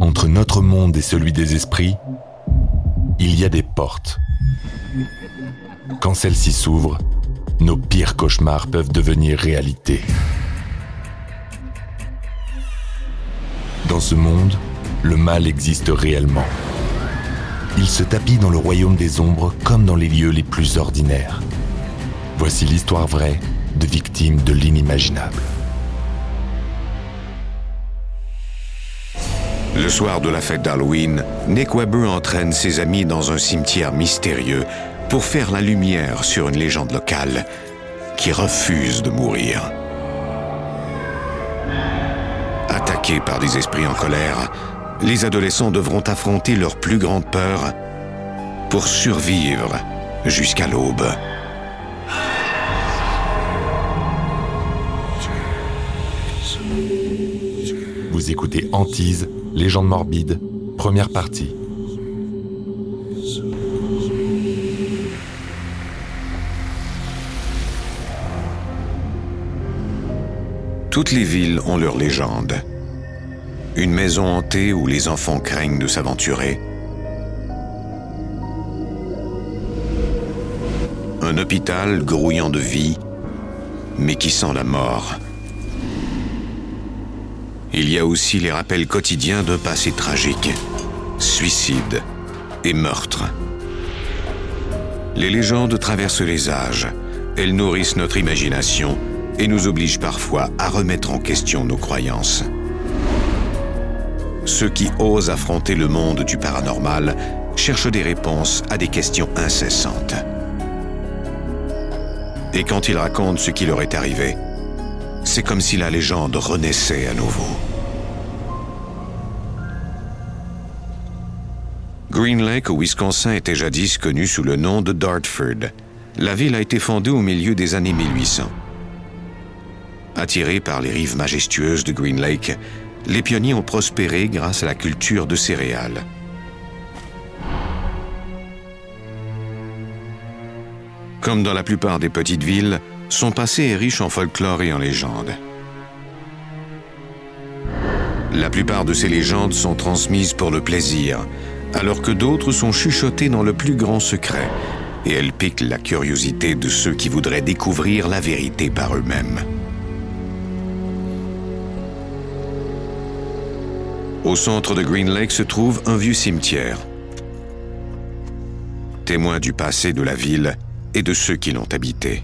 Entre notre monde et celui des esprits, il y a des portes. Quand celles-ci s'ouvrent, nos pires cauchemars peuvent devenir réalité. Dans ce monde, le mal existe réellement. Il se tapit dans le royaume des ombres comme dans les lieux les plus ordinaires. Voici l'histoire vraie de victimes de l'inimaginable. Le soir de la fête d'Halloween, Nick Webber entraîne ses amis dans un cimetière mystérieux pour faire la lumière sur une légende locale qui refuse de mourir. Attaqués par des esprits en colère, les adolescents devront affronter leur plus grande peur pour survivre jusqu'à l'aube. Vous écoutez Antise, légende morbide, première partie. Toutes les villes ont leur légende. Une maison hantée où les enfants craignent de s'aventurer. Un hôpital grouillant de vie, mais qui sent la mort. Il y a aussi les rappels quotidiens d'un passé tragique, suicide et meurtre. Les légendes traversent les âges, elles nourrissent notre imagination et nous obligent parfois à remettre en question nos croyances. Ceux qui osent affronter le monde du paranormal cherchent des réponses à des questions incessantes. Et quand ils racontent ce qui leur est arrivé, c'est comme si la légende renaissait à nouveau. Green Lake au Wisconsin était jadis connue sous le nom de Dartford. La ville a été fondée au milieu des années 1800. Attirés par les rives majestueuses de Green Lake, les pionniers ont prospéré grâce à la culture de céréales. Comme dans la plupart des petites villes, son passé est riche en folklore et en légendes. La plupart de ces légendes sont transmises pour le plaisir, alors que d'autres sont chuchotées dans le plus grand secret, et elles piquent la curiosité de ceux qui voudraient découvrir la vérité par eux-mêmes. Au centre de Green Lake se trouve un vieux cimetière. Témoin du passé de la ville et de ceux qui l'ont habité.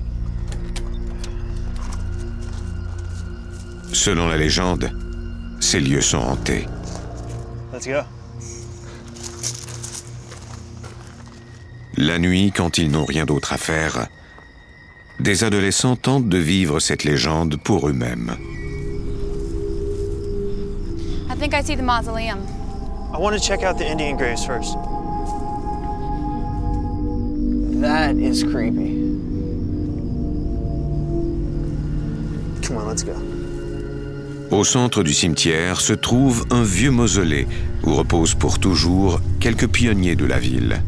Selon la légende, ces lieux sont hantés. Let's go. La nuit, quand ils n'ont rien d'autre à faire, des adolescents tentent de vivre cette légende pour eux-mêmes. I think I see the mausoleum. I want to check out the Indian graves first. That is creepy. Come on, let's go. Au centre du cimetière se trouve un vieux mausolée où reposent pour toujours quelques pionniers de la ville.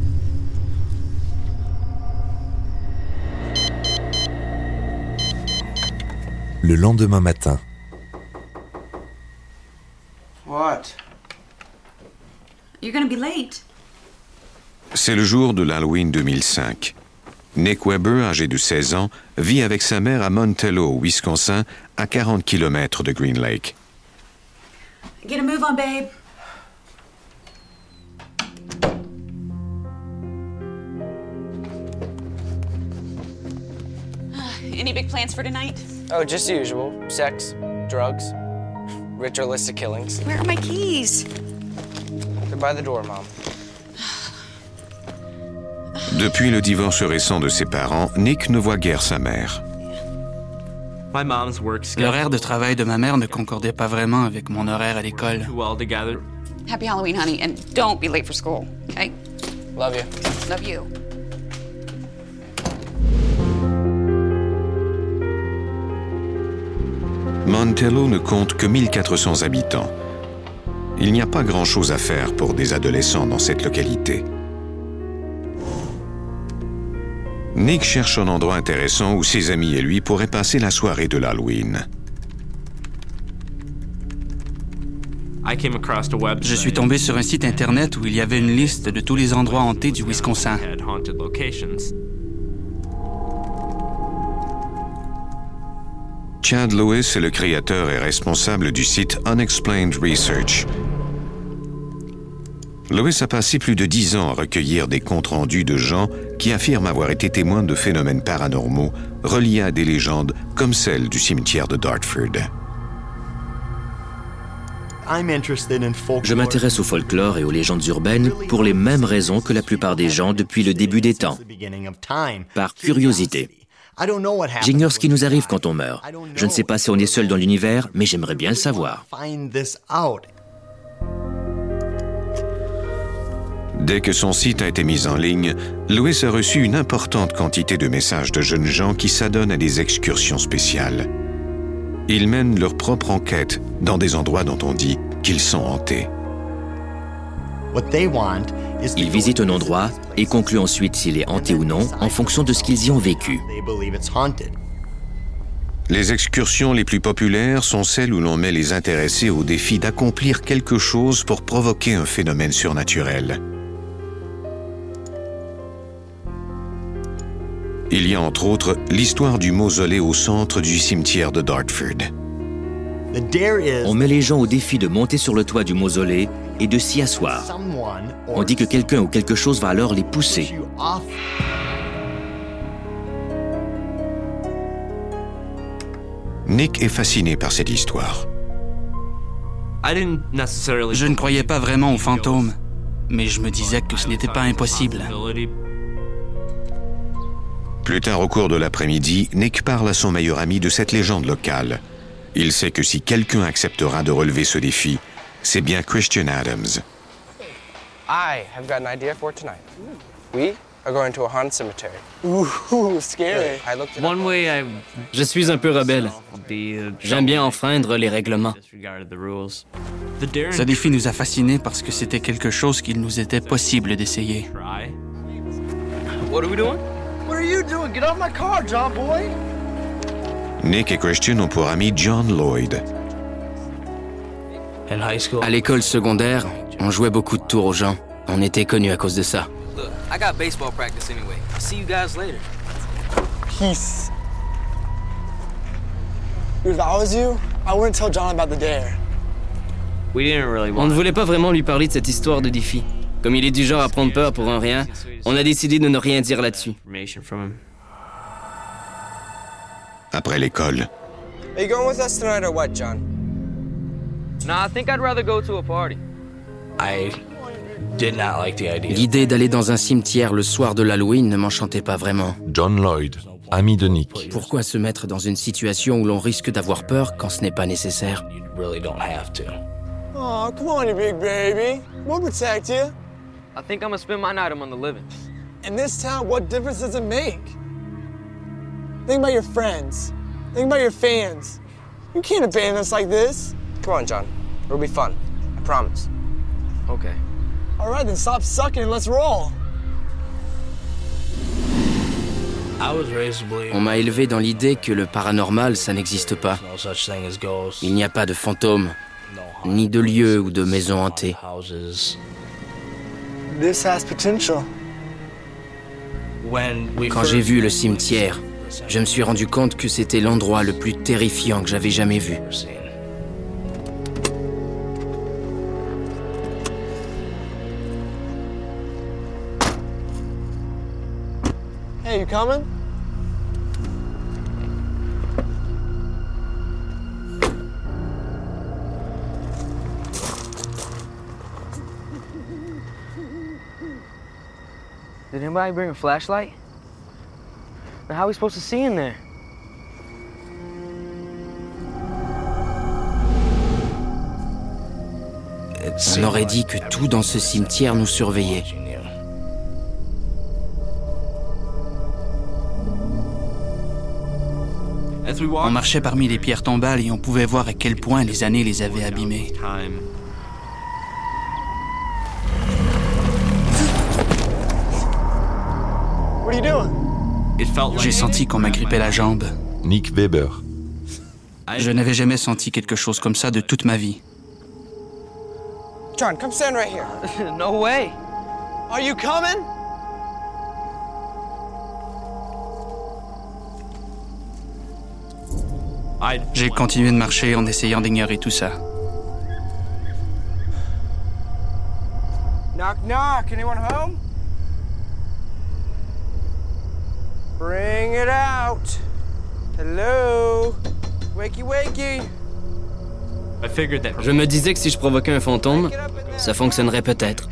Le lendemain matin, What? You're gonna be late. C'est le jour de l'Halloween 2005. Nick Weber, âgé de 16 ans, vit avec sa mère à Montello, Wisconsin, à 40 km de Green Lake. Get a move on, babe. Any big plans for tonight? Oh, just the usual. Sex, drugs, ritualistic killings. Where are my keys? They're by the door, Mom. Depuis le divorce récent de ses parents, Nick ne voit guère sa mère. My mom's work schedule L'horaire de travail de ma mère ne concordait pas vraiment avec mon horaire à l'école. Happy Halloween, honey, and don't be late for school, okay? Love you. Love you. Montello ne compte que 1400 habitants. Il n'y a pas grand-chose à faire pour des adolescents dans cette localité. Nick cherche un endroit intéressant où ses amis et lui pourraient passer la soirée de l'Halloween. Je suis tombé sur un site internet où il y avait une liste de tous les endroits hantés du Wisconsin. Chad Lewis est le créateur et responsable du site Unexplained Research. Lewis a passé plus de dix ans à recueillir des comptes rendus de gens qui affirment avoir été témoins de phénomènes paranormaux reliés à des légendes comme celle du cimetière de Dartford. Je m'intéresse au folklore et aux légendes urbaines pour les mêmes raisons que la plupart des gens depuis le début des temps, par curiosité. J'ignore ce qui nous arrive quand on meurt. Je ne sais pas si on est seul dans l'univers, mais j'aimerais bien le savoir. Dès que son site a été mis en ligne, Lewis a reçu une importante quantité de messages de jeunes gens qui s'adonnent à des excursions spéciales. Ils mènent leur propre enquête dans des endroits dont on dit qu'ils sont hantés. Ils visitent un endroit et concluent ensuite s'il est hanté ou non en fonction de ce qu'ils y ont vécu. Les excursions les plus populaires sont celles où l'on met les intéressés au défi d'accomplir quelque chose pour provoquer un phénomène surnaturel. Il y a entre autres l'histoire du mausolée au centre du cimetière de Dartford. On met les gens au défi de monter sur le toit du mausolée et de s'y asseoir. On dit que quelqu'un ou quelque chose va alors les pousser. Nick est fasciné par cette histoire. Je ne croyais pas vraiment aux fantômes, mais je me disais que ce n'était pas impossible. Plus tard au cours de l'après-midi, Nick parle à son meilleur ami de cette légende locale. Il sait que si quelqu'un acceptera de relever ce défi, c'est bien Christian Adams. I have got an idea for tonight. We are going to a haunted cemetery. Ooh, scary. I looked it One way I... Je suis un peu rebelle. J'aime bien enfreindre les règlements. Disregarded the rules. The Darren Ce défi nous a fascinés parce que c'était quelque chose qu'il nous était possible d'essayer. try. What are we doing? What are you doing? Get off my car, John boy. Nick et Christian ont pour ami John Lloyd. À l'école secondaire, on jouait beaucoup de tours aux gens. On était connus à cause de ça. Look, I got baseball practice anyway. I'll see you guys later. Peace. If I was you, I wouldn't tell John about the dare. We didn't really On want ne voulait pas vraiment lui parler de cette histoire de défi. Comme il est du genre à prendre peur pour un rien, on a décidé de ne rien dire là-dessus. information from him. Après l'école, Are you going with us tonight or what, John? Nah, I think I'd rather go to a party. I did not like the idea. L'idée d'aller dans un cimetière le soir de l'Halloween ne m'enchantait pas vraiment. John Lloyd, ami de Nick. Pourquoi se mettre dans une situation où l'on risque d'avoir peur quand ce n'est pas nécessaire? You really don't have to. Oh, come on, you big baby. We'll protect you. I think I'm gonna spend my night among the living. In this town, what difference does it make? Think about your friends. Think about your fans. You can't abandon us like this. Come on, John. It'll be fun. I promise. Okay. All right, then stop sucking and let's roll. I was raised to believe On m'a élevé dans l'idée que le paranormal, ça n'existe pas. Il n'y a pas de fantômes, ni de lieux ou de maisons hantées. Quand j'ai vu le cimetière, je me suis rendu compte que c'était l'endroit le plus terrifiant que j'avais jamais vu. seen. Hey, you coming? Did anybody bring a flashlight? Then how are we supposed to see in there? On aurait dit que tout dans ce cimetière nous surveillait. On marchait parmi les pierres tombales et on pouvait voir à quel point les années les avaient abîmées. J'ai senti qu'on m'agrippait la jambe. Nick Weber. Je n'avais jamais senti quelque chose comme ça de toute ma vie. John, come stand right here. no way. Are you coming? J'ai continué de marcher en essayant d'ignorer tout ça. Knock, knock. Anyone home? Bring it out. Hello? Wakey, wakey. Je me disais que si je provoquais un fantôme, ça fonctionnerait peut-être.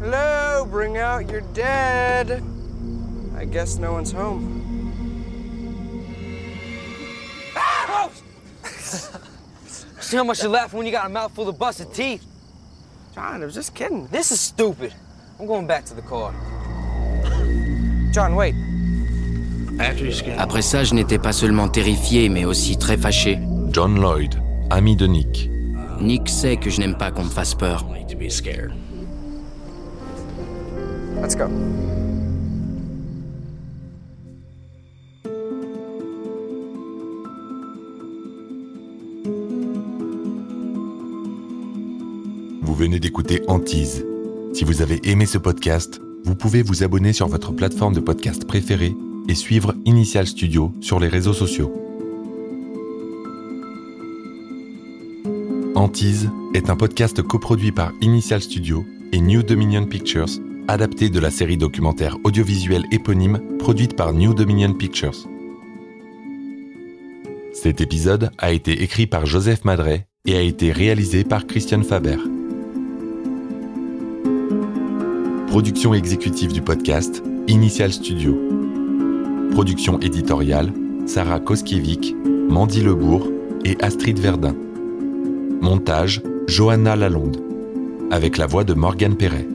Hello? Bring out your dead. I guess no one's home. See how much you laugh when you got a mouthful of busted teeth? John, I was just kidding. This is stupid. I'm going back to the car. John, wait. Après ça, je n'étais pas seulement terrifié, mais aussi très fâché. John Lloyd, ami de Nick. Nick sait que je n'aime pas qu'on me fasse peur. Let's go. Vous venez d'écouter Antise. Si vous avez aimé ce podcast, vous pouvez vous abonner sur votre plateforme de podcast préférée et suivre Initial Studio sur les réseaux sociaux. Antise est un podcast coproduit par Initial Studio et New Dominion Pictures, adapté de la série documentaire audiovisuelle éponyme produite par New Dominion Pictures. Cet épisode a été écrit par Joseph Madret et a été réalisé par Christian Faber. Production exécutive du podcast, Initial Studio. Production éditoriale, Sarah Koskiewicz, Mandy Lebourg et Astrid Verdun. Montage, Johanna Lalonde. Avec la voix de Morgane Perret.